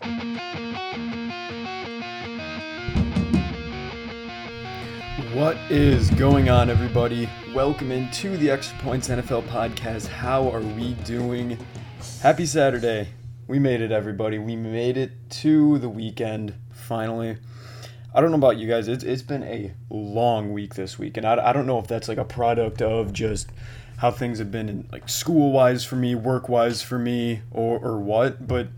What is going on, everybody? Welcome into the Extra Points NFL podcast. How are we doing? Happy Saturday. We made it, everybody. We made it to the weekend, finally. I don't know about you guys. It's, it's been a long week this week, and I, I don't know if that's like a product of just how things have been in like school wise for me, work wise for me, or, or what. But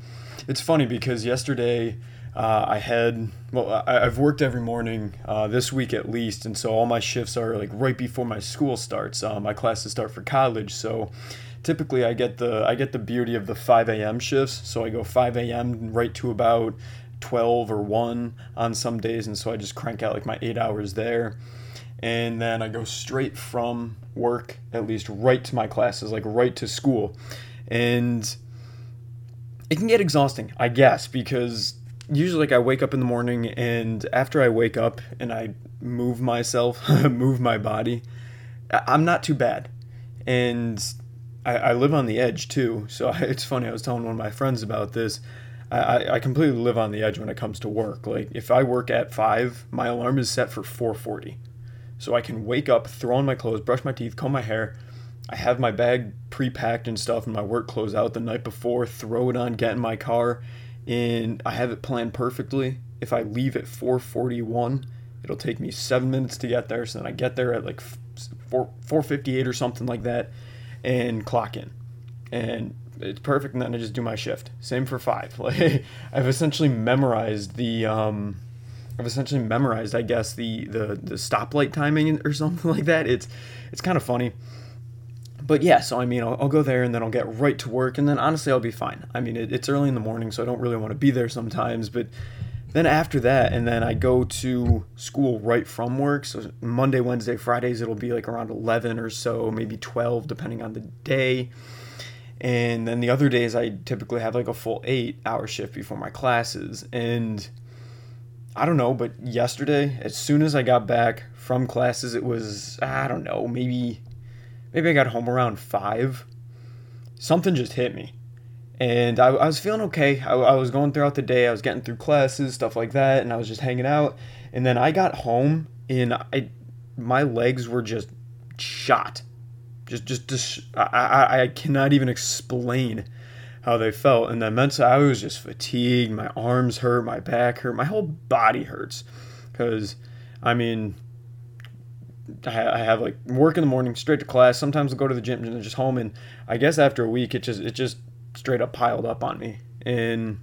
it's funny because yesterday uh, I had well I, have worked every morning uh, this week at least, and so all my shifts are like right before my school starts. Uh, my classes start for college, so typically I get the I get the beauty of the 5 a.m. shifts. So I go 5 a.m. right to about 12 or 1 on some days, and so I just crank out like my eight hours there. And then I go straight from work, at least right to my classes, like right to school. And it can get exhausting, I guess, because usually like I wake up in the morning and after I wake up and I move myself, move my body, I'm not too bad. And I, I, live on the edge too. So I, it's funny. I was telling one of my friends about this. I, I completely live on the edge when it comes to work. Like if I work at five, my alarm is set for 4:40, so I can wake up, throw on my clothes, brush my teeth, comb my hair. I have my bag pre-packed and stuff, and my work clothes out the night before. Throw it on, get in my car, and I have it planned perfectly. If I leave at 4:41, it'll take me seven minutes to get there. So then I get there at like 4 4:58 or something like that, and clock in, and it's perfect. And then I just do my shift. Same for five. Like I've essentially memorized the. Um, I've essentially memorized, I guess, the the the stoplight timing or something like that. It's it's kind of funny but yeah, so I mean, I'll, I'll, go there and then I'll get right to work, and then honestly, I'll be fine. I mean, it, it's early in the morning, so I don't really want to be there sometimes, but then after that, and then I go to school right from work. So Monday, Wednesday, Fridays, it'll be like around 11 or so, maybe 12, depending on the day. And then the other days, I typically have like a full eight hour shift before my classes. And I don't know, but yesterday, as soon as I got back from classes, it was, I don't know, maybe maybe I got home around five. Something just hit me. And I, I was feeling okay. I, I was going throughout the day. I was getting through classes, stuff like that, and I was just hanging out. And then I got home, and I, my legs were just shot. Just, just, just I, I, I cannot even explain how they felt. And then mentally, I was just fatigued. My arms hurt, my back hurt, my whole body hurts. Because, I mean, I have like work in the morning, straight to class. Sometimes I'll go to the gym and then just home. And I guess after a week, it just it just straight up piled up on me. And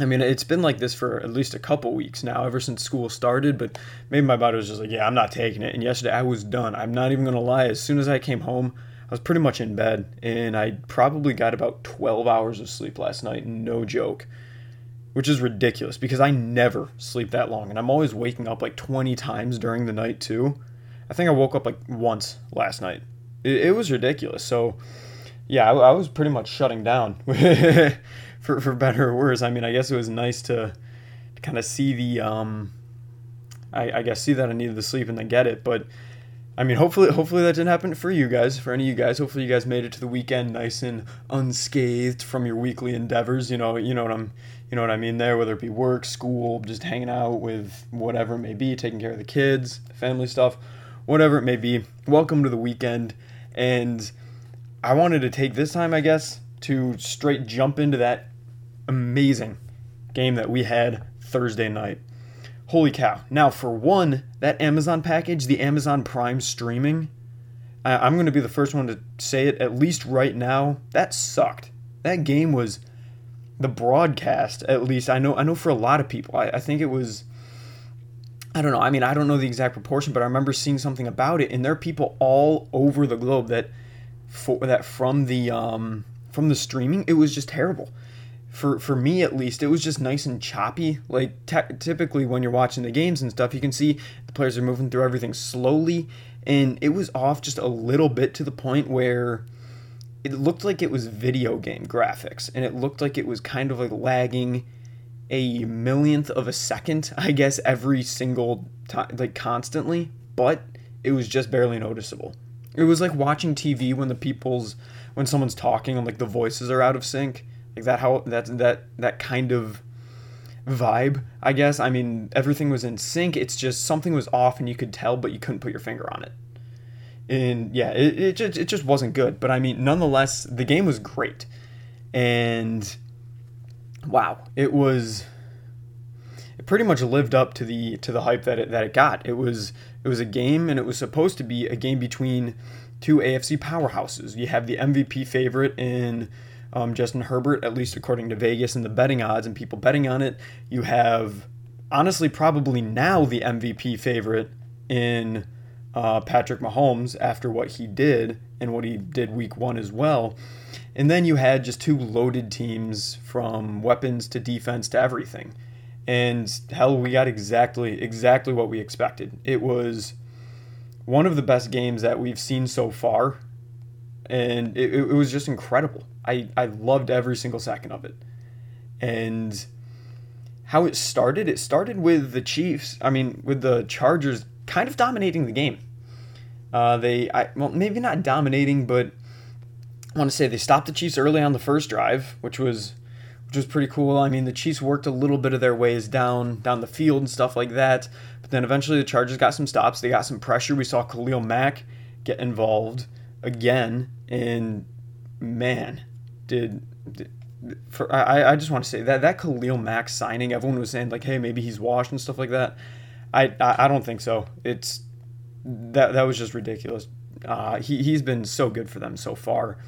I mean, it's been like this for at least a couple weeks now, ever since school started. But maybe my body was just like, yeah, I'm not taking it. And yesterday I was done. I'm not even gonna lie. As soon as I came home, I was pretty much in bed, and I probably got about 12 hours of sleep last night. No joke which is ridiculous because I never sleep that long and I'm always waking up like 20 times during the night too. I think I woke up like once last night. It, it was ridiculous. So, yeah, I, I, was pretty much shutting down for, for better or worse. I mean, I guess it was nice to, to kind of see the, um, I, I guess, see that I needed the sleep and then get it. But, I mean, hopefully, hopefully that didn't happen for you guys. For any of you guys, hopefully you guys made it to the weekend nice and unscathed from your weekly endeavors. You know, you know what I'm, you know what I mean there. Whether it be work, school, just hanging out with whatever it may be, taking care of the kids, family stuff whatever it may be. Welcome to the weekend. And I wanted to take this time, I guess, to straight jump into that amazing game that we had Thursday night. Holy cow. Now, for one, that Amazon package, the Amazon Prime streaming, I- am going to be the first one to say it, at least right now, that sucked. That game was the broadcast, at least. I know I know for a lot of people, I, I think it was I don't know. I mean, I don't know the exact proportion, but I remember seeing something about it, and there are people all over the globe that, for that from the um, from the streaming, it was just terrible. For for me at least, it was just nice and choppy. Like t- typically when you're watching the games and stuff, you can see the players are moving through everything slowly, and it was off just a little bit to the point where it looked like it was video game graphics, and it looked like it was kind of like lagging a millionth of a second, I guess, every single time, like constantly, but it was just barely noticeable. It was like watching TV when the people's, when someone's talking and like the voices are out of sync. Like that how that that that kind of vibe, I guess. I mean, everything was in sync. It's just something was off and you could tell, but you couldn't put your finger on it. And yeah, it, it, just, it just wasn't good. But I mean, nonetheless, the game was great. And wow, it was it pretty much lived up to the to the hype that it that it got. It was it was a game and it was supposed to be a game between two AFC powerhouses. You have the MVP favorite in um, Justin Herbert, at least according to Vegas and the betting odds and people betting on it. You have, honestly, probably now the MVP favorite in uh, Patrick Mahomes after what he did and what he did week one as well. And then you had just two loaded teams from weapons to defense to everything. And hell, we got exactly exactly what we expected. It was one of the best games that we've seen so far and it, it was just incredible. I, I loved every single second of it. And how it started, it started with the Chiefs, I mean, with the Chargers kind of dominating the game. Uh, they, I, well, maybe not dominating, but I want to say they stopped the Chiefs early on the first drive, which was which was pretty cool. I mean, the Chiefs worked a little bit of their ways down down the field and stuff like that, but then eventually the Chargers got some stops. They got some pressure. We saw Khalil Mack get involved again, and man, did, did for I, I just want to say that that Khalil Mack signing, everyone was saying like, hey, maybe he's washed and stuff like that. I I, I don't think so. It's that that was just ridiculous. Uh, he he's been so good for them so far.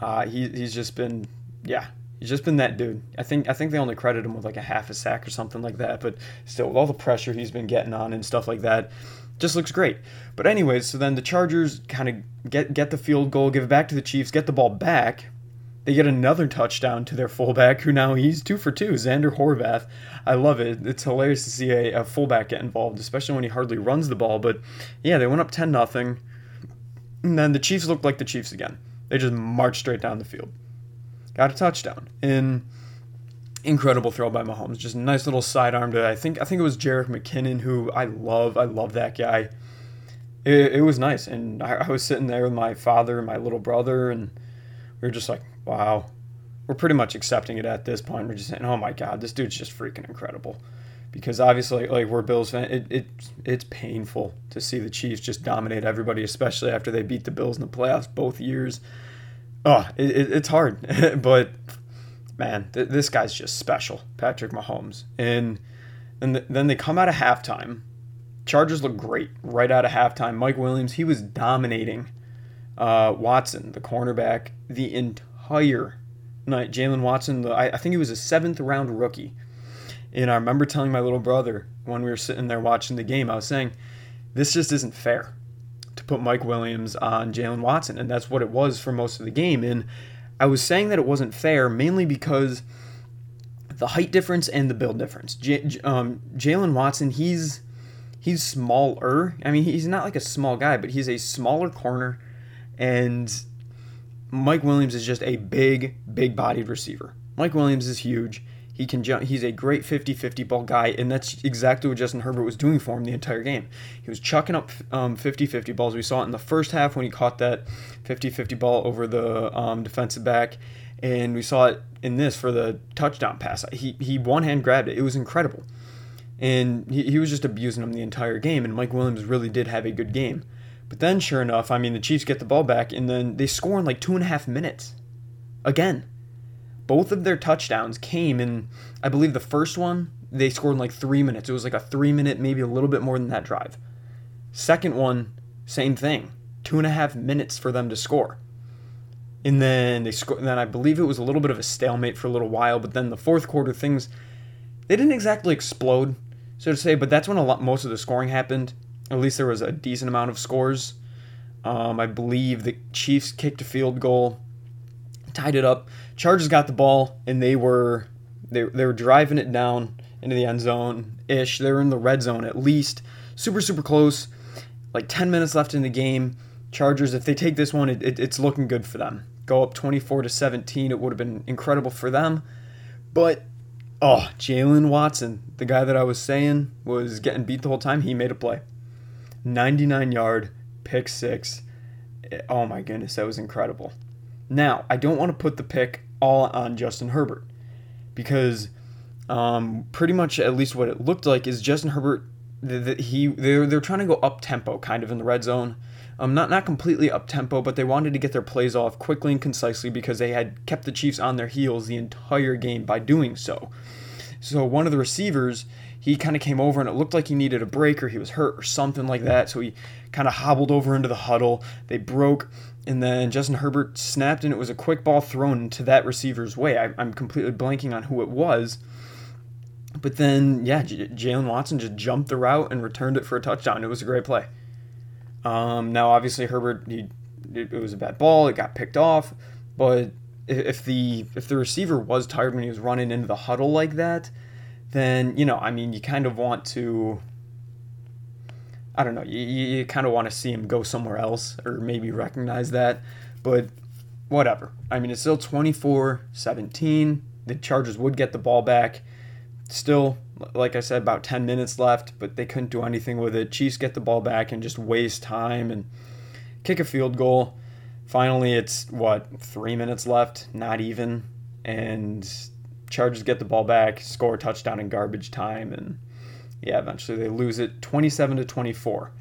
Uh, he he's just been yeah. He's just been that dude. I think I think they only credit him with like a half a sack or something like that, but still with all the pressure he's been getting on and stuff like that, just looks great. But anyways, so then the Chargers kind of get get the field goal, give it back to the Chiefs, get the ball back. They get another touchdown to their fullback, who now he's two for two, Zander Horvath. I love it. It's hilarious to see a, a fullback get involved, especially when he hardly runs the ball. But yeah, they went up ten nothing, and then the Chiefs looked like the Chiefs again. They just marched straight down the field, got a touchdown, and incredible throw by Mahomes. Just a nice little sidearm to I think I think it was Jerick McKinnon who I love. I love that guy. It, it was nice, and I, I, was sitting there with my father and my little brother, and we were just like, wow. We're pretty much accepting it at this point. We're just saying, oh my god, this dude's just freaking incredible. Because obviously, like we're Bills fans, it, it it's painful to see the Chiefs just dominate everybody, especially after they beat the Bills in the playoffs both years. Oh, it, it it's hard, but man, th- this guy's just special, Patrick Mahomes. And and th- then they come out of halftime. Chargers look great right out of halftime. Mike Williams, he was dominating uh, Watson, the cornerback, the entire night. Jaylen Watson, the, I, I think he was a seventh round rookie. And I remember telling my little brother when we were sitting there watching the game, I was saying, this just isn't fair to put Mike Williams on Jaylen Watson. And that's what it was for most of the game. And I was saying that it wasn't fair mainly because the height difference and the build difference. J- um, Jaylen Watson, he's he's smaller. I mean, he's not like a small guy, but he's a smaller corner, and Mike Williams is just a big, big-bodied receiver. Mike Williams is huge. He can jump. He's a great 50-50 ball guy, and that's exactly what Justin Herbert was doing for him the entire game. He was chucking up um, 50-50 balls. We saw it in the first half when he caught that 50-50 ball over the um, defensive back, and we saw it in this for the touchdown pass. He he one hand grabbed it. It was incredible, and he, he was just abusing him the entire game. And Mike Williams really did have a good game. But then, sure enough, I mean, the Chiefs get the ball back, and then they score in like two and a half minutes. Again, both of their touchdowns came in, I believe the first one, they scored in like three minutes. It was like a three minute, maybe a little bit more than that drive. Second one, same thing. Two and a half minutes for them to score. And then they scored. Then I believe it was a little bit of a stalemate for a little while. But then the fourth quarter, things they didn't exactly explode, so to say. But that's when a lot most of the scoring happened. At least there was a decent amount of scores. Um, I believe the Chiefs kicked a field goal tied it up. Chargers got the ball and they were they, they were driving it down into the end zone ish. They were in the red zone at least. Super super close. Like 10 minutes left in the game. Chargers, if they take this one, it, it, it's looking good for them. Go up 24 to 17. It would have been incredible for them. But oh, Jaylen Watson, the guy that I was saying was getting beat the whole time, he made a play. 99 yard pick six. Eh, oh my goodness, that was incredible. Now, I don't want to put the pick all on Justin Herbert because um, pretty much at least what it looked like is Justin Herbert. He they're they're trying to go up tempo kind of in the red zone. Um, not not completely up tempo, but they wanted to get their plays off quickly and concisely because they had kept the Chiefs on their heels the entire game by doing so. So one of the receivers, he kind of came over and it looked like he needed a break or he was hurt or something like that. So he kind of hobbled over into the huddle. They broke, and then Justin Herbert snapped, and it was a quick ball thrown to that receiver's way. I, am completely blanking on who it was. But then, yeah, J- Jaylen Watson just jumped the route and returned it for a touchdown. It was a great play. Um, now, obviously, Herbert, he, it, it was a bad ball. It got picked off. But if the if the receiver was tired when he was running into the huddle like that, then you know, I mean, you kind of want to. I don't know. You, you kind of want to see him go somewhere else or maybe recognize that, but whatever. I mean, it's still 24 17. The Chargers would get the ball back. Still, like I said, about 10 minutes left, but they couldn't do anything with it. Chiefs get the ball back and just waste time and kick a field goal. Finally, it's what, three minutes left? Not even. And Chargers get the ball back, score a touchdown in garbage time, and yeah, eventually they lose it 27 to 24.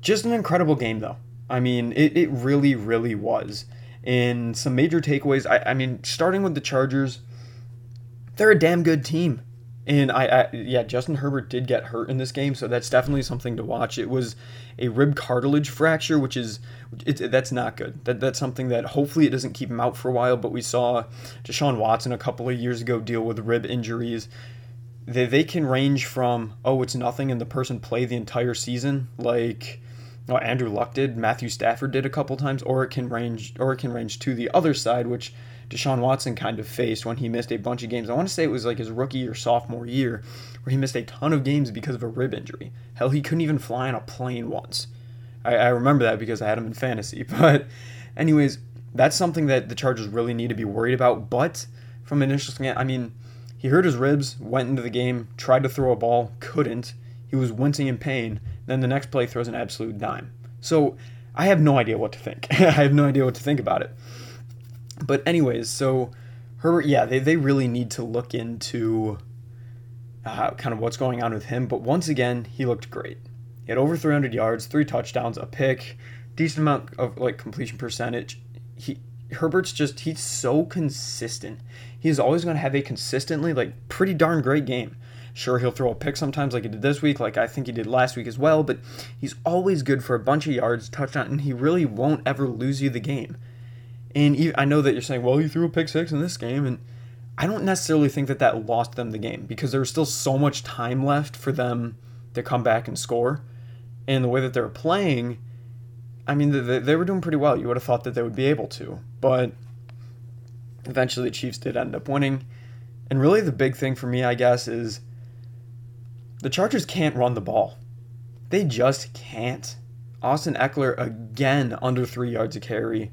Just an incredible game, though. I mean, it, it really, really was. And some major takeaways. I, I mean, starting with the Chargers, they're a damn good team. And I, I, yeah, Justin Herbert did get hurt in this game, so that's definitely something to watch. It was a rib cartilage fracture, which is it, that's not good. That that's something that hopefully it doesn't keep him out for a while. But we saw Deshaun Watson a couple of years ago deal with rib injuries. They they can range from oh it's nothing and the person play the entire season like oh, Andrew Luck did, Matthew Stafford did a couple times, or it can range or it can range to the other side, which Deshaun Watson kind of faced when he missed a bunch of games. I want to say it was like his rookie or sophomore year where he missed a ton of games because of a rib injury. Hell, he couldn't even fly on a plane once. I, I remember that because I had him in fantasy. But, anyways, that's something that the Chargers really need to be worried about. But from an initial scan, I mean, he hurt his ribs, went into the game, tried to throw a ball, couldn't. He was wincing in pain. Then the next play throws an absolute dime. So I have no idea what to think. I have no idea what to think about it. But anyways, so Herbert, yeah, they, they really need to look into uh, kind of what's going on with him. But once again, he looked great. He had over 300 yards, three touchdowns, a pick, decent amount of like completion percentage. He Herbert's just he's so consistent. He's always going to have a consistently like pretty darn great game. Sure, he'll throw a pick sometimes like he did this week, like I think he did last week as well, but he's always good for a bunch of yards, touchdown, and he really won't ever lose you the game. And I know that you're saying, well, he threw a pick six in this game, and I don't necessarily think that that lost them the game because there was still so much time left for them to come back and score. And the way that they were playing, I mean, they were doing pretty well. You would have thought that they would be able to. But eventually, the Chiefs did end up winning. And really, the big thing for me, I guess, is the Chargers can't run the ball. They just can't. Austin Ekeler again, under three yards a carry.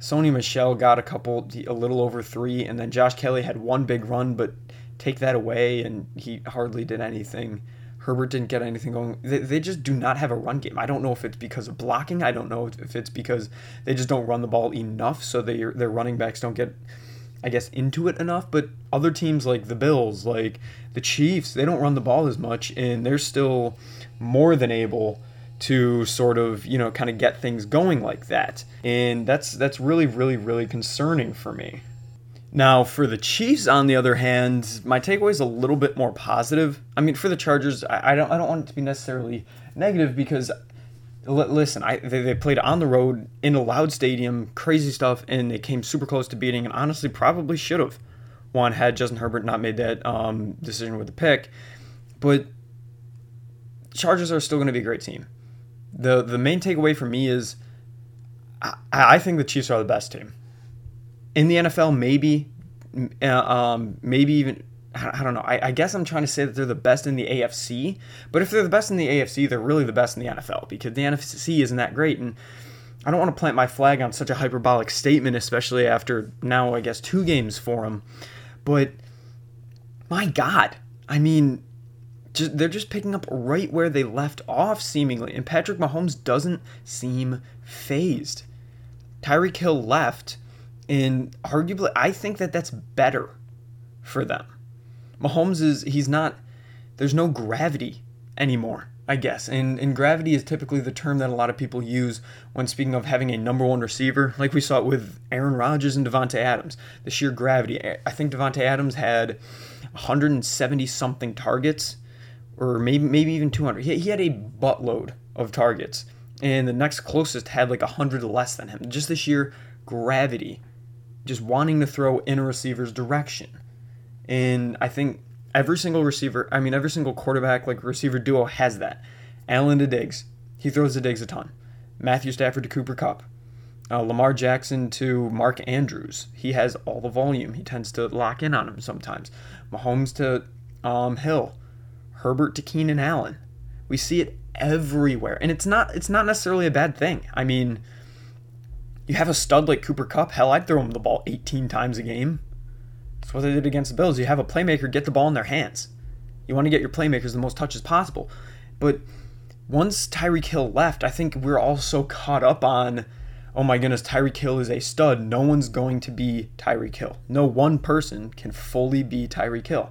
Sony Michel got a couple, a little over three, and then Josh Kelley had one big run, but take that away, and he hardly did anything. Herbert didn't get anything going. They, they just do not have a run game. I don't know if it's because of blocking. I don't know if it's because they just don't run the ball enough, so they, their running backs don't get, I guess, into it enough. But other teams like the Bills, like the Chiefs, they don't run the ball as much, and they're still more than able to sort of you know kind of get things going like that and that's that's really really really concerning for me now for the chiefs on the other hand my takeaway is a little bit more positive i mean for the chargers i, I don't i don't want it to be necessarily negative because listen I, they, they played on the road in a loud stadium crazy stuff and they came super close to beating and honestly probably should have won had justin herbert not made that um, decision with the pick but chargers are still going to be a great team the the main takeaway for me is I, I think the Chiefs are the best team in the NFL. Maybe, uh, um, maybe even I don't know. I, I, guess I'm trying to say that they're the best in the AFC, but if they're the best in the AFC, they're really the best in the NFL because the NFC isn't that great. And I don't want to plant my flag on such a hyperbolic statement, especially after now, I guess, two games for them. But my God, I mean, just, they're just picking up right where they left off, seemingly. And Patrick Mahomes doesn't seem phased. Tyreek Hill left, And arguably, I think that that's better for them. Mahomes is, he's not, there's no gravity anymore, I guess. And, and gravity is typically the term that a lot of people use when speaking of having a number one receiver, like we saw it with Aaron Rodgers and Davante Adams. The sheer gravity. I think Davante Adams had 170 something targets, or maybe maybe even 200. He, he had a buttload of targets, and the next closest had like 100 less than him. Just the sheer gravity, just wanting to throw in a receiver's direction. And I think every single receiver, I mean, every single quarterback, like receiver duo, has that. Allen to Diggs, he throws to Diggs a ton. Matthew Stafford to Cooper Kupp. Uh, Lamar Jackson to Mark Andrews. He has all the volume. He tends to lock in on him sometimes. Mahomes to um, Hill. Herbert to Keenan Allen. We see it everywhere, and it's not it's not necessarily a bad thing. I mean, you have a stud like Cooper Kupp, Hell, I'd throw him the ball 18 times a game. That's what they did against the Bills. You have a playmaker get the ball in their hands. You want to get your playmakers the most touches possible. But once Tyreek Hill left, I think we're all so caught up on, oh my goodness, Tyreek Hill is a stud. No one's going to be Tyreek Hill. No one person can fully be Tyreek Hill.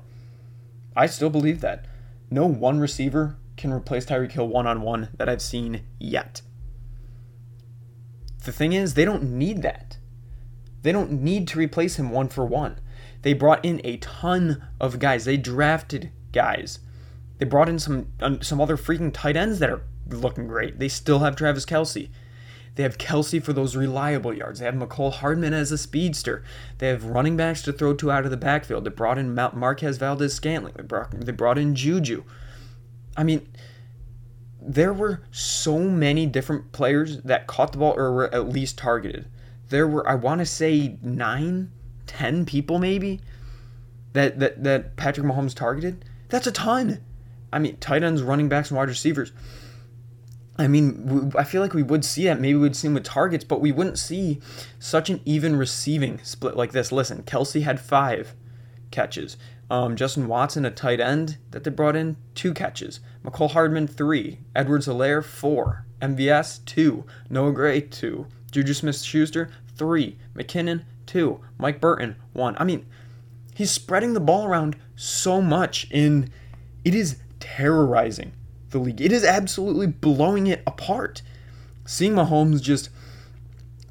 I still believe that. No one receiver can replace Tyreek Hill one on one that I've seen yet. The thing is, they don't need that. They don't need to replace him one for one. They brought in a ton of guys. They drafted guys. They brought in some some other freaking tight ends that are looking great. They still have Travis Kelce. They have Kelce for those reliable yards. They have Mecole Hardman as a speedster. They have running backs to throw to out of the backfield. They brought in Marquez Valdes-Scantling. They brought, they brought in Juju. I mean, there were so many different players that caught the ball or were at least targeted. There were, I want to say, nine, ten people maybe that, that, that Patrick Mahomes targeted. That's a ton. I mean, tight ends, running backs, and wide receivers. I mean, I feel like we would see that. Maybe we'd see him with targets, but we wouldn't see such an even receiving split like this. Listen, Kelce had five catches. Um, Justin Watson, a tight end that they brought in, two catches. Mecole Hardman, three. Edwards-Helaire, four. MVS, two. Noah Gray, two. Juju Smith Schuster, three. McKinnon, two. Mike Burton, one. I mean, he's spreading the ball around so much, and it is terrorizing the league. It is absolutely blowing it apart. Seeing Mahomes just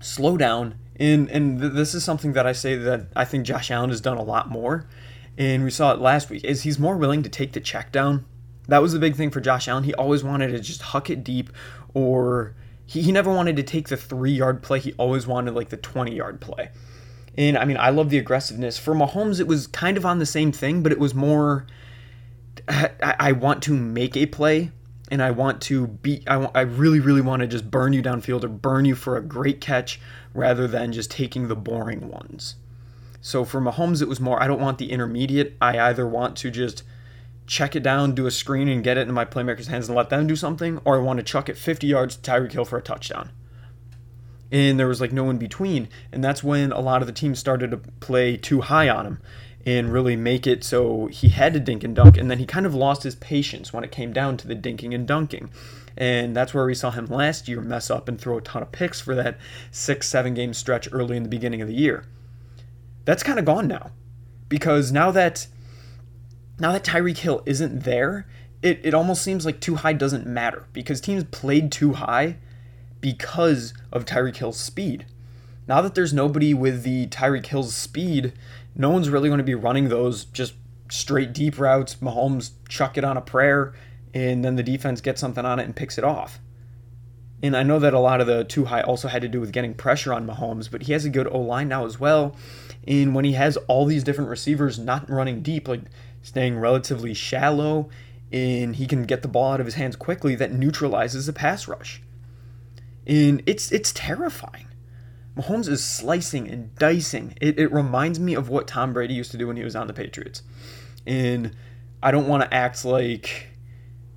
slow down, and, and this is something that I say that I think Josh Allen has done a lot more and we saw it last week, is he's more willing to take the check down. That was the big thing for Josh Allen. He always wanted to just huck it deep, or he, he never wanted to take the three yard play. He always wanted like the 20 yard play. And I mean, I love the aggressiveness. For Mahomes, it was kind of on the same thing, but it was more I, I want to make a play and I want to be I, want. I really really want to just burn you downfield or burn you for a great catch rather than just taking the boring ones. So for Mahomes, it was more I don't want the intermediate. I either want to just check it down, do a screen, and get it in my playmaker's hands and let them do something, or I want to chuck it 50 yards to Tyreek Hill for a touchdown. And there was like no in between. And that's when a lot of the teams started to play too high on him and really make it so he had to dink and dunk. And then he kind of lost his patience when it came down to the dinking and dunking. And that's where we saw him last year mess up and throw a ton of picks for that six, seven game stretch early in the beginning of the year that's kind of gone now because now that now that Tyreek Hill isn't there, it, it almost seems like too high doesn't matter because teams played too high because of Tyreek Hill's speed. Now that there's nobody with the Tyreek Hill's speed, no one's really going to be running those just straight deep routes. Mahomes chuck it on a prayer, and then the defense gets something on it and picks it off. And I know that a lot of the too high also had to do with getting pressure on Mahomes, but he has a good O line now as well. And when he has all these different receivers not running deep, like staying relatively shallow, and he can get the ball out of his hands quickly, that neutralizes the pass rush. And it's it's terrifying. Mahomes is slicing and dicing. It, it reminds me of what Tom Brady used to do when he was on the Patriots. And I don't want to act like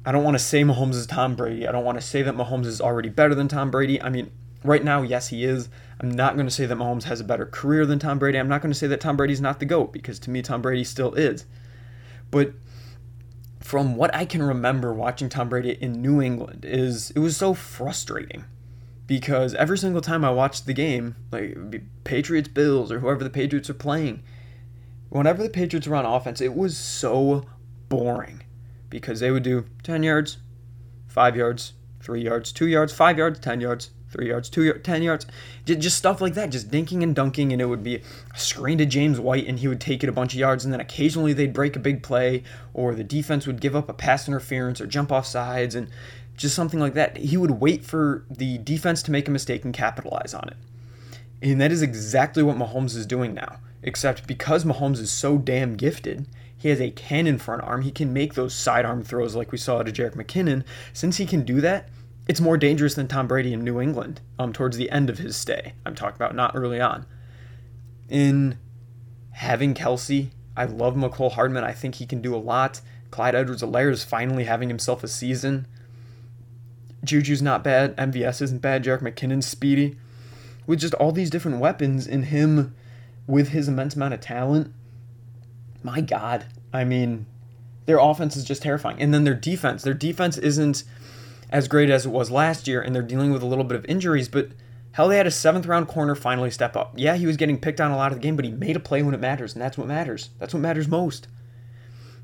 I don't want to say Mahomes is Tom Brady. I don't want to say that Mahomes is already better than Tom Brady. I mean, right now, yes, he is. I'm not going to say that Mahomes has a better career than Tom Brady. I'm not going to say that Tom Brady's not the GOAT because to me, Tom Brady still is. But from what I can remember watching Tom Brady in New England is it was so frustrating because every single time I watched the game, like Patriots Bills or whoever the Patriots are playing, whenever the Patriots were on offense, it was so boring because they would do 10 yards, 5 yards, 3 yards, 2 yards, 5 yards, 10 yards, 3 yards, 2 yards, 10 yards. Just stuff like that, just dinking and dunking, and it would be a screen to James White, and he would take it a bunch of yards, and then occasionally they'd break a big play, or the defense would give up a pass interference or jump off sides, and just something like that. He would wait for the defense to make a mistake and capitalize on it. And that is exactly what Mahomes is doing now. Except because Mahomes is so damn gifted, he has a cannon front arm. He can make those sidearm throws like we saw to Jerick McKinnon. Since he can do that, it's more dangerous than Tom Brady in New England um, towards the end of his stay. I'm talking about not early on. In having Kelce, I love Mecole Hardman. I think he can do a lot. Clyde Edwards-Helaire is finally having himself a season. Juju's not bad. MVS isn't bad. Jerick McKinnon's speedy. With just all these different weapons in him with his immense amount of talent, my God. I mean, their offense is just terrifying. And then their defense. Their defense isn't as great as it was last year, and they're dealing with a little bit of injuries, but hell, they had a seventh round corner finally step up. Yeah, he was getting picked on a lot of the game, but he made a play when it matters, and that's what matters. That's what matters most.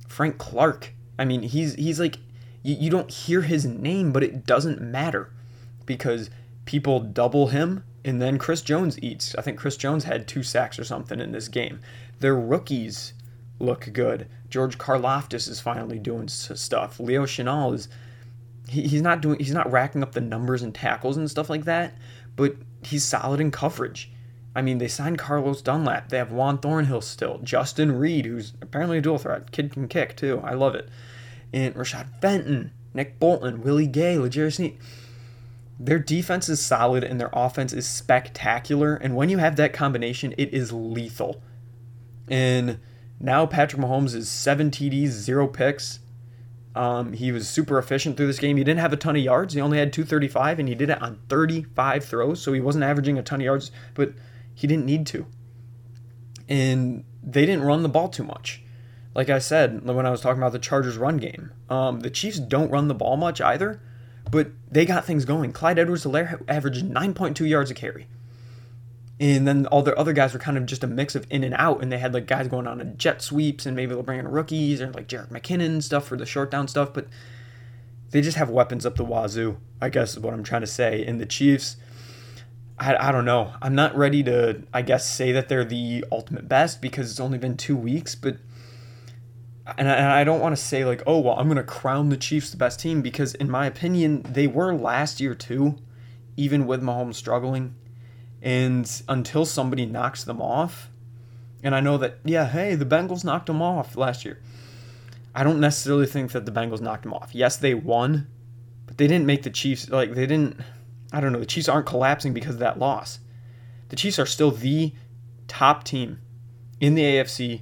Frank Clark. I mean, he's he's like you, you don't hear his name, but it doesn't matter because people double him and then Chris Jones eats. I think Chris Jones had two sacks or something in this game. Their rookies look good. George Karlaftis is finally doing stuff. Leo Chenal is he, he's not doing he's not racking up the numbers and tackles and stuff like that, but he's solid in coverage. I mean, they signed Carlos Dunlap. They have Juan Thornhill still. Justin Reid, who's apparently a dual threat. Kid can kick too. I love it and Rashad Fenton, Nick Bolton, Willie Gay, L'Jarius Sneed. Their defense is solid and their offense is spectacular. And when you have that combination, it is lethal. And now Patrick Mahomes is seven TDs, zero picks. Um, he was super efficient through this game. He didn't have a ton of yards. He only had 235, and he did it on 35 throws. So he wasn't averaging a ton of yards, but he didn't need to. And they didn't run the ball too much like I said when I was talking about the Chargers run game, um, the Chiefs don't run the ball much either, but they got things going. Clyde Edwards-Helaire averaged 9.2 yards a carry. And then all the other guys were kind of just a mix of in and out, and they had like guys going on a jet sweeps, and maybe they'll bring in rookies or like Jerick McKinnon stuff for the short down stuff, but they just have weapons up the wazoo, I guess is what I'm trying to say. And the Chiefs, I, I don't know. I'm not ready to, I guess, say that they're the ultimate best because it's only been two weeks, but and I, don't want to say like, oh well, I'm gonna crown the Chiefs the best team because in my opinion they were last year too, even with Mahomes struggling, and until somebody knocks them off, and I know that yeah, hey, the Bengals knocked them off last year. I don't necessarily think that the Bengals knocked them off. Yes, they won, but they didn't make the Chiefs like they didn't. I don't know. The Chiefs aren't collapsing because of that loss. The Chiefs are still the top team in the AFC,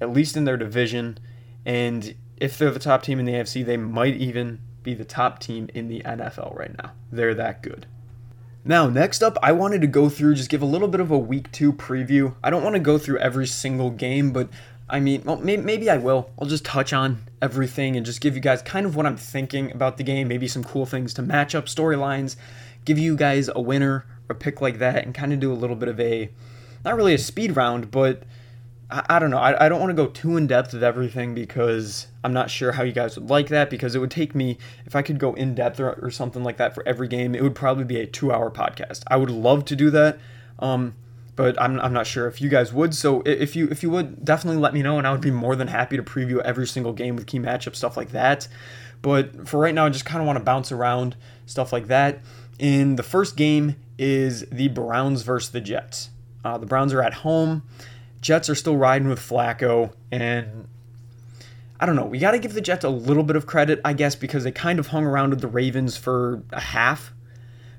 at least in their division and if they're the top team in the AFC, they might even be the top team in the NFL right now. They're that good. Now, next up, I wanted to go through, just give a little bit of a week two preview. I don't want to go through every single game, but I mean, well, maybe, maybe I will. I'll just touch on everything and just give you guys kind of what I'm thinking about the game, maybe some cool things to match up storylines, give you guys a winner a pick like that, and kind of do a little bit of a, not really a speed round, but I, I don't know. I, I don't want to go too in depth with everything because I'm not sure how you guys would like that because it would take me, if I could go in depth or, or something like that for every game, it would probably be a two hour podcast. I would love to do that. Um, but I'm, I'm not sure if you guys would. So if you if you would definitely let me know, and I would be more than happy to preview every single game with key matchup stuff like that. But for right now, I just kind of want to bounce around stuff like that. In the first game is the Browns versus the Jets. Uh, the Browns are at home. Jets are still riding with Flacco, and I don't know. We got to give the Jets a little bit of credit, I guess, because they kind of hung around with the Ravens for a half,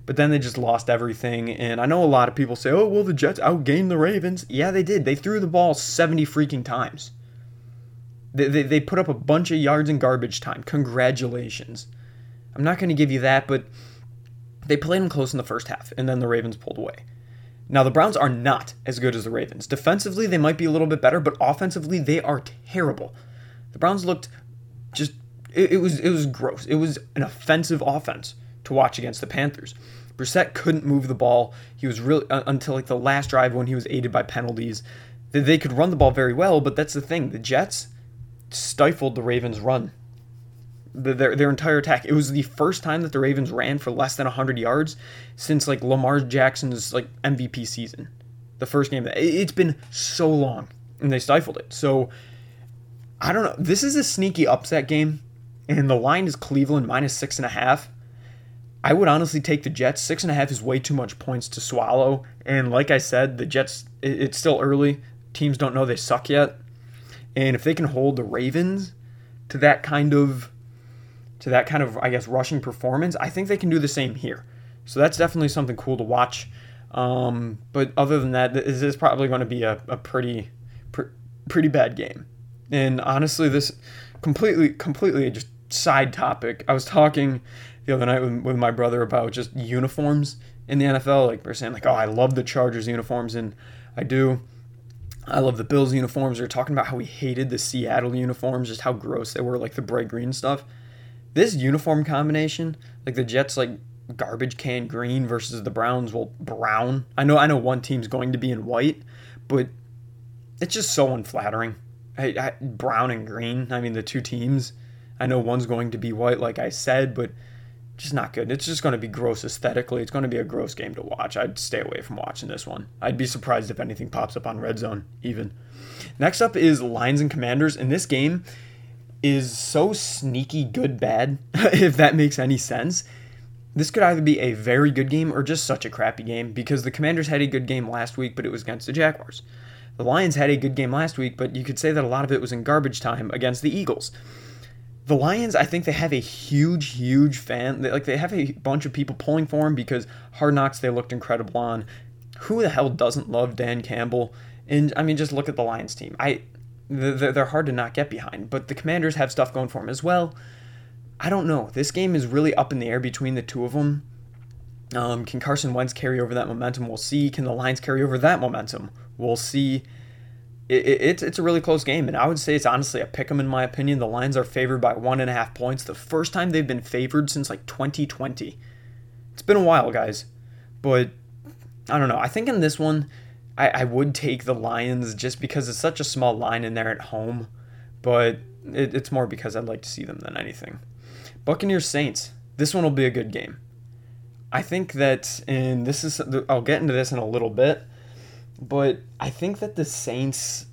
but then they just lost everything. And I know a lot of people say, oh, well, the Jets outgained the Ravens. Yeah, they did. They threw the ball 70 freaking times. They, they, they put up a bunch of yards in garbage time. Congratulations. I'm not going to give you that, but they played them close in the first half, and then the Ravens pulled away. Now, the Browns are not as good as the Ravens. Defensively, they might be a little bit better, but offensively, they are terrible. The Browns looked just it, it was it was gross. It was an offensive offense to watch against the Panthers. Brissett couldn't move the ball. He was really uh, until like the last drive when he was aided by penalties. They, they could run the ball very well, but that's the thing. The Jets stifled the Ravens' run. The, their, their entire attack. It was the first time that the Ravens ran for less than 100 yards since like Lamar Jackson's like MVP season. The first game. that It's been so long, and they stifled it. So I don't know. This is a sneaky upset game, and the line is Cleveland minus six and a half. I would honestly take the Jets. Six and a half is way too much points to swallow. And like I said, the Jets, it's still early. Teams don't know they suck yet. And if they can hold the Ravens to that kind of to that kind of I guess rushing performance, I think they can do the same here. So that's definitely something cool to watch. Um, but other than that, this is probably going to be a, a pretty pr- pretty bad game. And honestly, this completely, completely just side topic. I was talking the other night with, with my brother about just uniforms in the NFL. Like we're saying, like, oh, I love the Chargers uniforms, and I do. I love the Bills uniforms. We are talking about how we hated the Seattle uniforms, just how gross they were, like the bright green stuff. This uniform combination, like the Jets, like garbage can green versus the Browns, well, brown. I know, I know, one team's going to be in white, but it's just so unflattering. I, I, brown and green. I mean, the two teams. I know one's going to be white, like I said, but just not good. It's just going to be gross aesthetically. It's going to be a gross game to watch. I'd stay away from watching this one. I'd be surprised if anything pops up on Red Zone, even. Next up is Lions and Commanders, In this game is so sneaky good bad, if that makes any sense. This could either be a very good game or just such a crappy game because the Commanders had a good game last week, but it was against the Jaguars. The Lions had a good game last week, but you could say that a lot of it was in garbage time against the Eagles. The Lions, I think they have a huge, huge fan. Like they have a bunch of people pulling for them because Hard Knocks they looked incredible on. Who the hell doesn't love Dan Campbell? And I mean, just look at the Lions team. I they're hard to not get behind, but the Commanders have stuff going for them as well. I don't know. This game is really up in the air between the two of them. Um, can Carson Wentz carry over that momentum? We'll see. Can the Lions carry over that momentum? We'll see. It, it, it's it's a really close game, and I would say it's honestly a pick 'em in my opinion. The Lions are favored by one and a half points. The first time they've been favored since like 2020. It's been a while, guys, but I don't know. I think in this one, I, I would take the Lions just because it's such a small line in there at home, but it, it's more because I'd like to see them than anything. Buccaneers Saints. This one will be a good game. I think that, and this is, I'll get into this in a little bit, but I think that the Saints,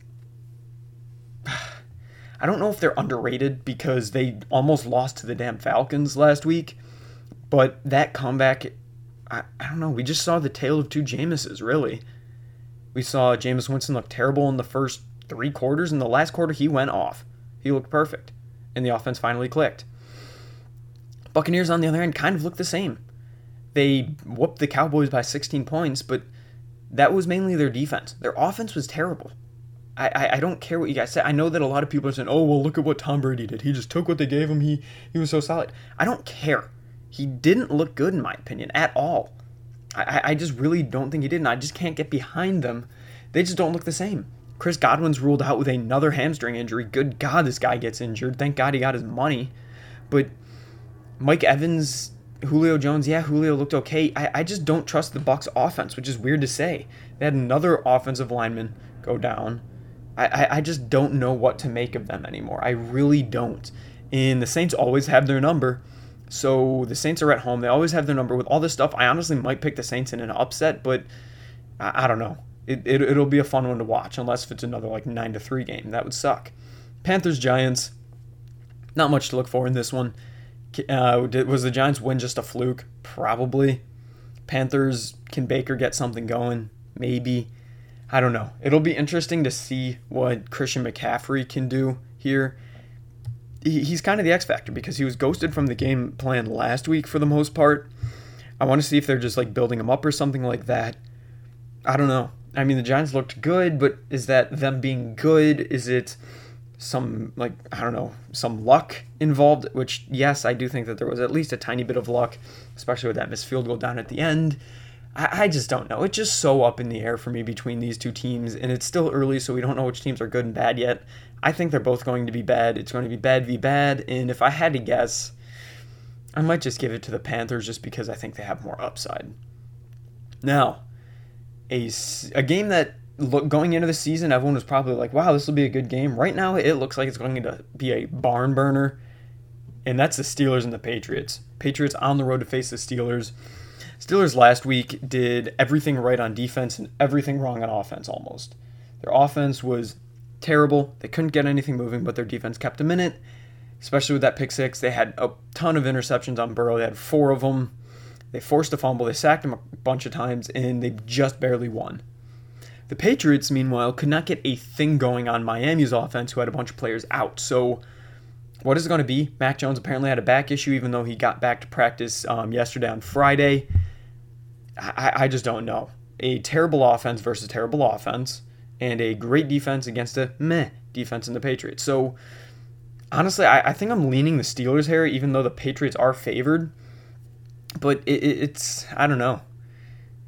I don't know if they're underrated because they almost lost to the damn Falcons last week, but that comeback, I, I don't know, we just saw the tale of two Jameses, really. We saw Jameis Winston look terrible in the first three quarters, and the last quarter he went off. He looked perfect, and the offense finally clicked. Buccaneers, on the other hand, kind of looked the same they whooped the Cowboys by 16 points, but that was mainly their defense. Their offense was terrible. I, I, I don't care what you guys say. I know that a lot of people are saying, oh, well, look at what Tom Brady did. He just took what they gave him. He, he was so solid. I don't care. He didn't look good, in my opinion, at all. I, I just really don't think he did, and I just can't get behind them. They just don't look the same. Chris Godwin's ruled out with another hamstring injury. Good God, this guy gets injured. Thank God he got his money. But Mike Evans Julio Jones, yeah, Julio looked okay. I, I just don't trust the Bucs offense, which is weird to say. They had another offensive lineman go down. I, I, I just don't know what to make of them anymore. I really don't. And the Saints always have their number. So the Saints are at home. They always have their number. With all this stuff, I honestly might pick the Saints in an upset, but I, I don't know. It, it, it'll be a fun one to watch, unless if it's another like 9 to 3 game. That would suck. Panthers, Giants. Not much to look for in this one. Uh, did, was the Giants win just a fluke? Probably. Panthers, can Baker get something going? Maybe. I don't know. It'll be interesting to see what Christian McCaffrey can do here. He, he's kind of the X factor because he was ghosted from the game plan last week for the most part. I want to see if they're just like building him up or something like that. I don't know. I mean, the Giants looked good, but is that them being good? Is it some like I don't know some luck involved. Which yes, I do think that there was at least a tiny bit of luck, especially with that missed field goal down at the end. I, I just don't know. It's just so up in the air for me between these two teams, and it's still early, so we don't know which teams are good and bad yet. I think they're both going to be bad. It's going to be bad v bad, and if I had to guess, I might just give it to the Panthers just because I think they have more upside. Now, a, a game that look, going into the season, everyone was probably like, wow, this will be a good game. Right now, it looks like it's going to be a barn burner, and that's the Steelers and the Patriots. Patriots on the road to face the Steelers. Steelers last week did everything right on defense and everything wrong on offense almost. Their offense was terrible. They couldn't get anything moving, but their defense kept them in it, especially with that pick six. They had a ton of interceptions on Burrow. They had four of them. They forced a fumble. They sacked him a bunch of times, and they just barely won. The Patriots, meanwhile, could not get a thing going on Miami's offense, who had a bunch of players out. So, what is it going to be? Mac Jones apparently had a back issue, even though he got back to practice um, yesterday on Friday. I, I just don't know. A terrible offense versus terrible offense, and a great defense against a meh defense in the Patriots. So, honestly, I, I think I'm leaning the Steelers here, even though the Patriots are favored. But it, it, it's, I don't know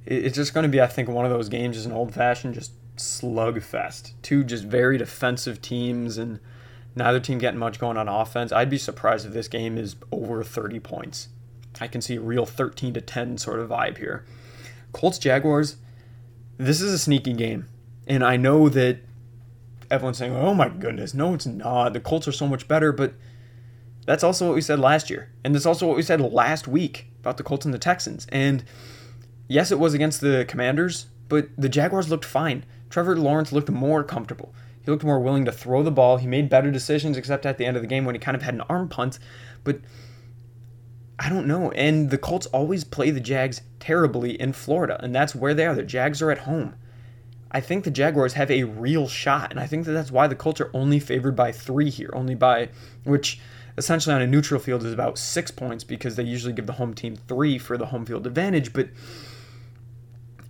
it's just going to be, I think, one of those games, just an old fashioned, just slugfest. Two just very defensive teams, and neither team getting much going on offense. I'd be surprised if this game is over 30 points. I can see a real 13 to 10 sort of vibe here. Colts Jaguars, this is a sneaky game. And I know that everyone's saying, oh my goodness, no, it's not. The Colts are so much better, but that's also what we said last year. And that's also what we said last week about the Colts and the Texans. And Yes, it was against the Commanders, but the Jaguars looked fine. Trevor Lawrence looked more comfortable. He looked more willing to throw the ball. He made better decisions, except at the end of the game when he kind of had an arm punt. But I don't know. And the Colts always play the Jags terribly in Florida, and that's where they are. The Jags are at home. I think the Jaguars have a real shot, and I think that that's why the Colts are only favored by three here, only by which essentially on a neutral field is about six points because they usually give the home team three for the home field advantage. But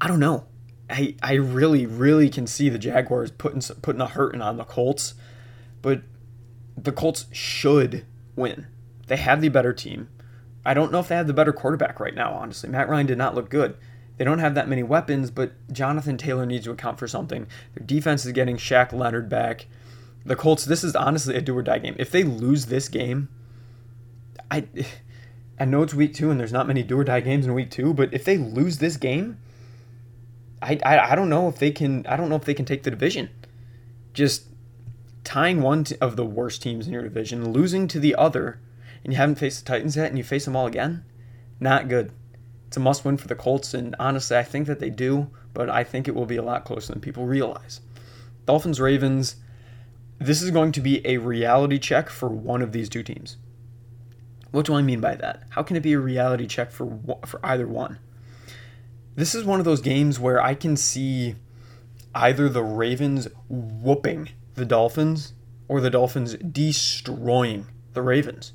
I don't know. I I really really can see the Jaguars putting putting a hurting on the Colts, but the Colts should win. They have the better team. I don't know if they have the better quarterback right now. Honestly, Matt Ryan did not look good. They don't have that many weapons, but Jonathan Taylor needs to account for something. Their defense is getting Shaq Leonard back. The Colts. This is honestly a do or die game. If they lose this game, I I know it's week two and there's not many do or die games in week two, but if they lose this game I, I, I don't know if they can I don't know if they can take the division. Just tying one of the worst teams in your division, losing to the other, and you haven't faced the Titans yet, and you face them all again, not good. It's a must win for the Colts, and honestly, I think that they do, but I think it will be a lot closer than people realize. Dolphins Ravens, this is going to be a reality check for one of these two teams. What do I mean by that? How can it be a reality check for for either one? This is one of those games where I can see either the Ravens whooping the Dolphins or the Dolphins destroying the Ravens.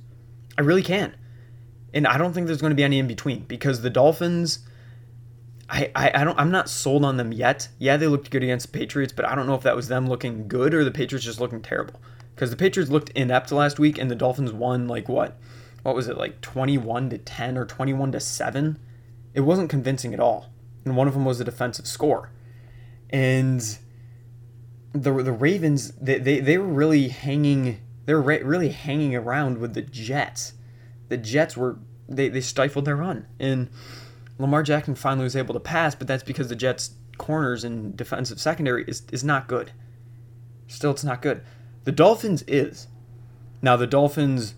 I really can. And I don't think there's going to be any in between because the Dolphins I, I, I don't I'm not sold on them yet. Yeah, they looked good against the Patriots, but I don't know if that was them looking good or the Patriots just looking terrible. Because the Patriots looked inept last week and the Dolphins won like what? What was it, like 21 to 10 or 21 to 7? it wasn't convincing at all. And one of them was a defensive score. And the the Ravens they, they, they were really hanging they were really hanging around with the Jets. The Jets were they, they stifled their run. And Lamar Jackson finally was able to pass, but that's because the Jets corners and defensive secondary is, is not good. Still it's not good. The Dolphins is. Now the Dolphins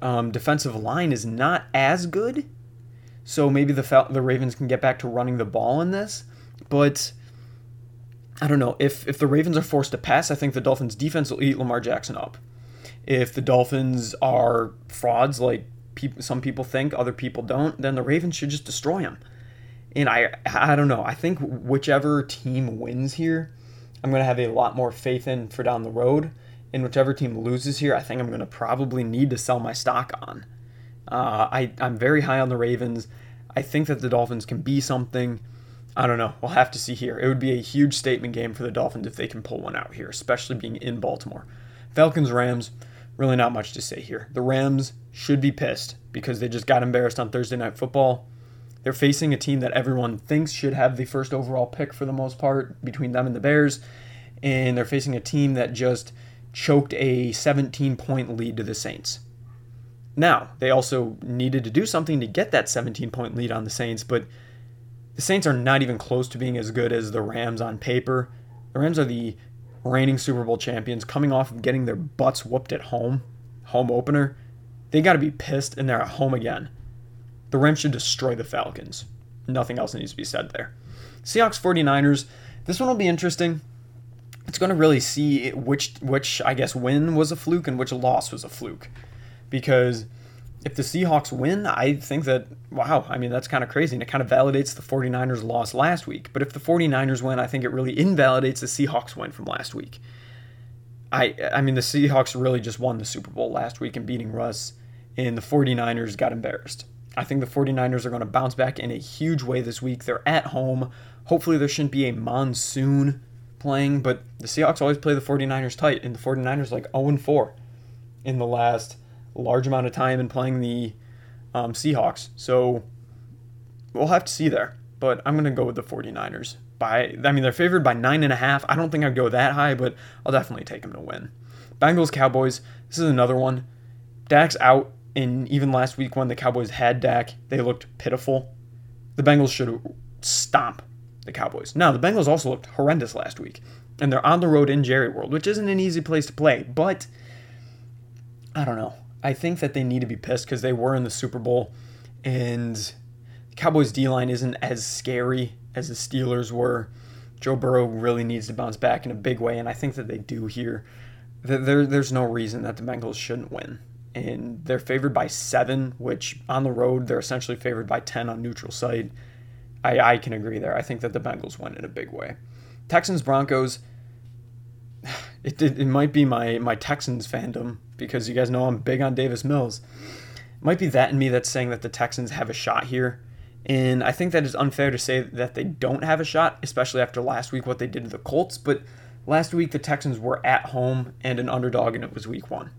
um, defensive line is not as good, so maybe the Fal- the Ravens can get back to running the ball in this, but I don't know. If if the Ravens are forced to pass, I think the Dolphins defense will eat Lamar Jackson up. If the Dolphins are frauds like pe- some people think, other people don't, then the Ravens should just destroy them. And I I don't know. I think whichever team wins here, I'm going to have a lot more faith in for down the road. And whichever team loses here, I think I'm going to probably need to sell my stock on. Uh, I, I'm very high on the Ravens. I think that the Dolphins can be something. I don't know. We'll have to see here. It would be a huge statement game for the Dolphins if they can pull one out here, especially being in Baltimore. Falcons Rams, really not much to say here. The Rams should be pissed because they just got embarrassed on Thursday Night Football. They're facing a team that everyone thinks should have the first overall pick for the most part between them and the Bears. And they're facing a team that just choked a 17 point lead to the Saints Now, they also needed to do something to get that 17 point lead on the Saints, but the Saints are not even close to being as good as the Rams on paper. The Rams are the reigning Super Bowl champions coming off of getting their butts whooped at home, home opener. They got to be pissed and they're at home again. The Rams should destroy the Falcons. Nothing else needs to be said there. Seahawks 49ers. This one will be interesting. It's going to really see which which I guess win was a fluke and which loss was a fluke. Because if the Seahawks win, I think that, wow, I mean, that's kind of crazy. And it kind of validates the 49ers' loss last week. But if the 49ers win, I think it really invalidates the Seahawks win from last week. I, I mean, the Seahawks really just won the Super Bowl last week in beating Russ, and the 49ers got embarrassed. I think the 49ers are going to bounce back in a huge way this week. They're at home. Hopefully, there shouldn't be a monsoon playing, but the Seahawks always play the 49ers tight, and the 49ers like 0 4 in the last large amount of time in playing the um, Seahawks. So we'll have to see there. But I'm going to go with the 49ers. By, I mean, they're favored by nine and a half. I don't think I'd go that high, but I'll definitely take them to win. Bengals, Cowboys. This is another one. Dak's out, and even last week when the Cowboys had Dak, they looked pitiful. The Bengals should stomp the Cowboys. Now, the Bengals also looked horrendous last week, and they're on the road in Jerry World, which isn't an easy place to play, but I don't know. I think that they need to be pissed because they were in the Super Bowl, and the Cowboys' D line isn't as scary as the Steelers were. Joe Burrow really needs to bounce back in a big way, and I think that they do here. There, there's no reason that the Bengals shouldn't win. And they're favored by seven, which on the road, they're essentially favored by 10 on neutral site. I, I can agree there. I think that the Bengals win in a big way. Texans, Broncos, it, it, it might be my, my Texans fandom because you guys know I'm big on Davis Mills. It might be that in me that's saying that the Texans have a shot here. And I think that it's unfair to say that they don't have a shot, especially after last week, what they did to the Colts. But last week, the Texans were at home and an underdog, and it was week one.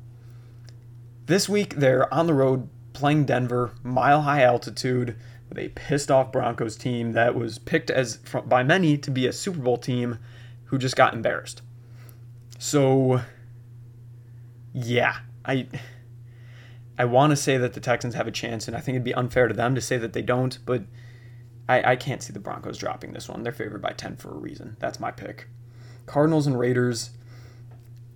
This week, they're on the road playing Denver, mile high altitude, with a pissed off Broncos team that was picked as by many to be a Super Bowl team who just got embarrassed. So yeah, I I want to say that the Texans have a chance, and I think it'd be unfair to them to say that they don't, but I, I can't see the Broncos dropping this one. They're favored by 10 for a reason. That's my pick. Cardinals and Raiders.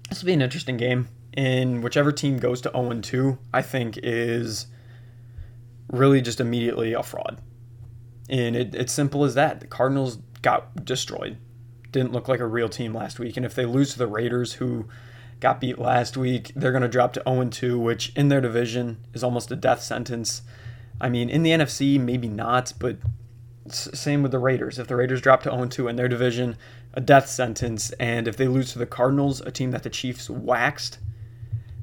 This will be an interesting game. And whichever team goes to 0 2, I think is really just immediately a fraud. And it, it's simple as that. The Cardinals got destroyed. Didn't look like a real team last week. And if they lose to the Raiders, who got beat last week. They're going to drop to 0 2, which in their division is almost a death sentence. I mean, in the NFC, maybe not, but same with the Raiders. If the Raiders drop to 0 2 in their division, a death sentence. And if they lose to the Cardinals, a team that the Chiefs waxed,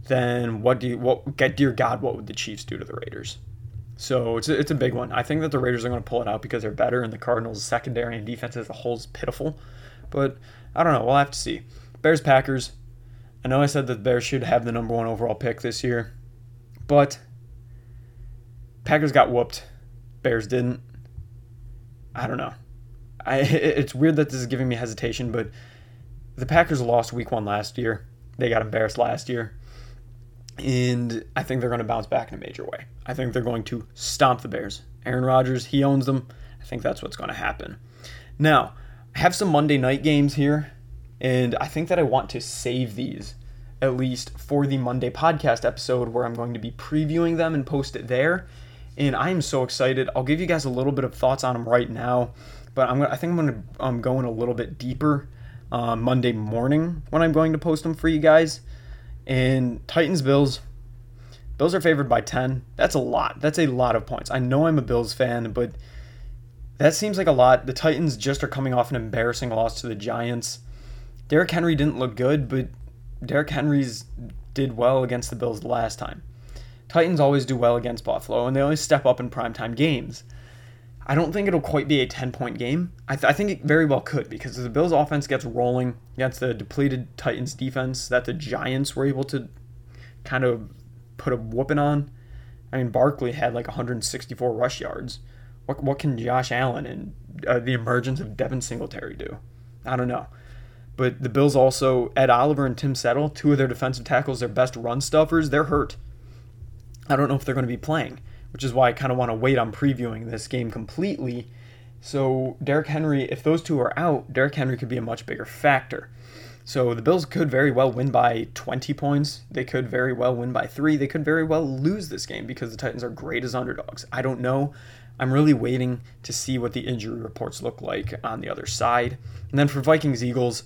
then what do you, what, dear God, what would the Chiefs do to the Raiders? So it's a, it's a big one. I think that the Raiders are going to pull it out because they're better, and the Cardinals' secondary and defense as a whole is pitiful. But I don't know. We'll have to see. Bears Packers. I know I said that the Bears should have the number one overall pick this year, but Packers got whooped. Bears didn't. I don't know. I it's weird that this is giving me hesitation, but the Packers lost week one last year. They got embarrassed last year. And I think they're going to bounce back in a major way. I think they're going to stomp the Bears. Aaron Rodgers, he owns them. I think that's what's going to happen. Now, I have some Monday night games here and I think that I want to save these at least for the Monday podcast episode where I'm going to be previewing them and post it there. And I am so excited. I'll give you guys a little bit of thoughts on them right now, but I'm gonna, I think I'm going to um, go in a little bit deeper uh, Monday morning when I'm going to post them for you guys. And Titans Bills. Bills are favored by 10. That's a lot. That's a lot of points. I know I'm a Bills fan, but that seems like a lot. The Titans just are coming off an embarrassing loss to the Giants. Derrick Henry didn't look good, but Derrick Henry's did well against the Bills the last time. Titans always do well against Buffalo, and they always step up in primetime games. I don't think it'll quite be a 10 point game. I, th- I think it very well could because the Bills' offense gets rolling against the depleted Titans' defense that the Giants were able to kind of put a whooping on. I mean, Barkley had like 164 rush yards. What, what can Josh Allen and uh, the emergence of Devin Singletary do? I don't know. But the Bills also, Ed Oliver and Tim Settle, two of their defensive tackles, their best run stuffers, they're hurt. I don't know if they're going to be playing, which is why I kind of want to wait on previewing this game completely. So, Derrick Henry, if those two are out, Derrick Henry could be a much bigger factor. So, the Bills could very well win by 20 points. They could very well win by three. They could very well lose this game because the Titans are great as underdogs. I don't know. I'm really waiting to see what the injury reports look like on the other side. And then for Vikings Eagles,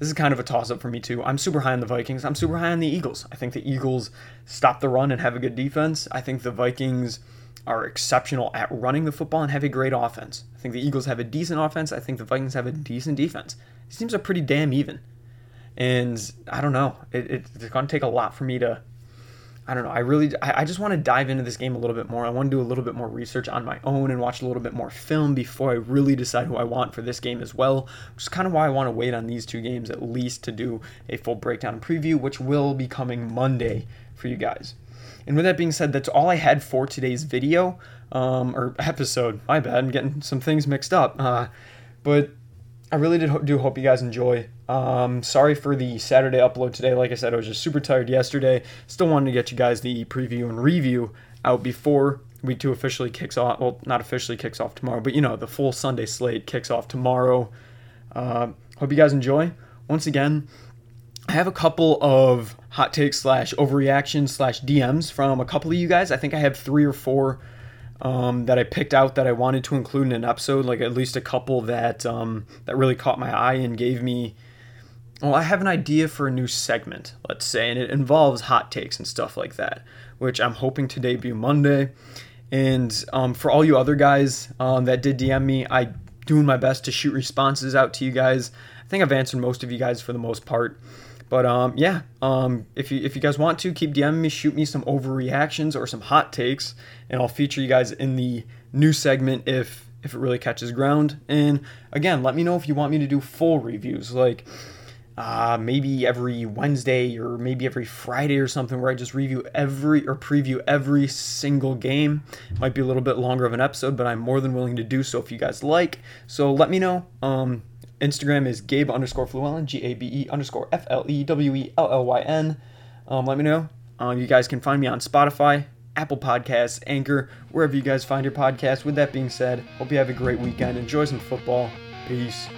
this is kind of a toss up for me too. I'm super high on the Vikings. I'm super high on the Eagles. I think the Eagles stop the run and have a good defense. I think the Vikings are exceptional at running the football and have a great offense. I think the Eagles have a decent offense. I think the Vikings have a decent defense. These teams are pretty damn even. And I don't know. It, it, it's going to take a lot for me to I don't know. I really, I, just want to dive into this game a little bit more. I want to do a little bit more research on my own and watch a little bit more film before I really decide who I want for this game as well. Which is kind of why I want to wait on these two games at least to do a full breakdown and preview, which will be coming Monday for you guys. And with that being said, that's all I had for today's video um, or episode. My bad, I'm getting some things mixed up. Uh, but I really did do hope you guys enjoy. Um, sorry for the Saturday upload today. Like I said, I was just super tired yesterday. Still wanted to get you guys the preview and review out before week two officially kicks off. Well, not officially kicks off tomorrow, but you know, the full Sunday slate kicks off tomorrow. Uh, hope you guys enjoy. Once again, I have a couple of hot takes slash overreactions slash DMs from a couple of you guys. I think I have three or four um, that I picked out that I wanted to include in an episode, like at least a couple that um, that really caught my eye and gave me. Well, I have an idea for a new segment, let's say, and it involves hot takes and stuff like that, which I'm hoping to debut Monday. And um, for all you other guys um, that did DM me, I doing my best to shoot responses out to you guys. I think I've answered most of you guys for the most part. But um, yeah, um, if you if you guys want to keep DMing me, shoot me some overreactions or some hot takes, and I'll feature you guys in the new segment if if it really catches ground. And again, let me know if you want me to do full reviews, like uh, maybe every Wednesday or maybe every Friday or something, where I just review every or preview every single game. Might be a little bit longer of an episode, but I'm more than willing to do so if you guys like. So let me know. Um, Instagram is Gabe underscore Flewellyn, G A B E underscore F L E W E L L Y N. Um, let me know. Um, you guys can find me on Spotify, Apple Podcasts, Anchor, wherever you guys find your podcast. With that being said, hope you have a great weekend. Enjoy some football. Peace.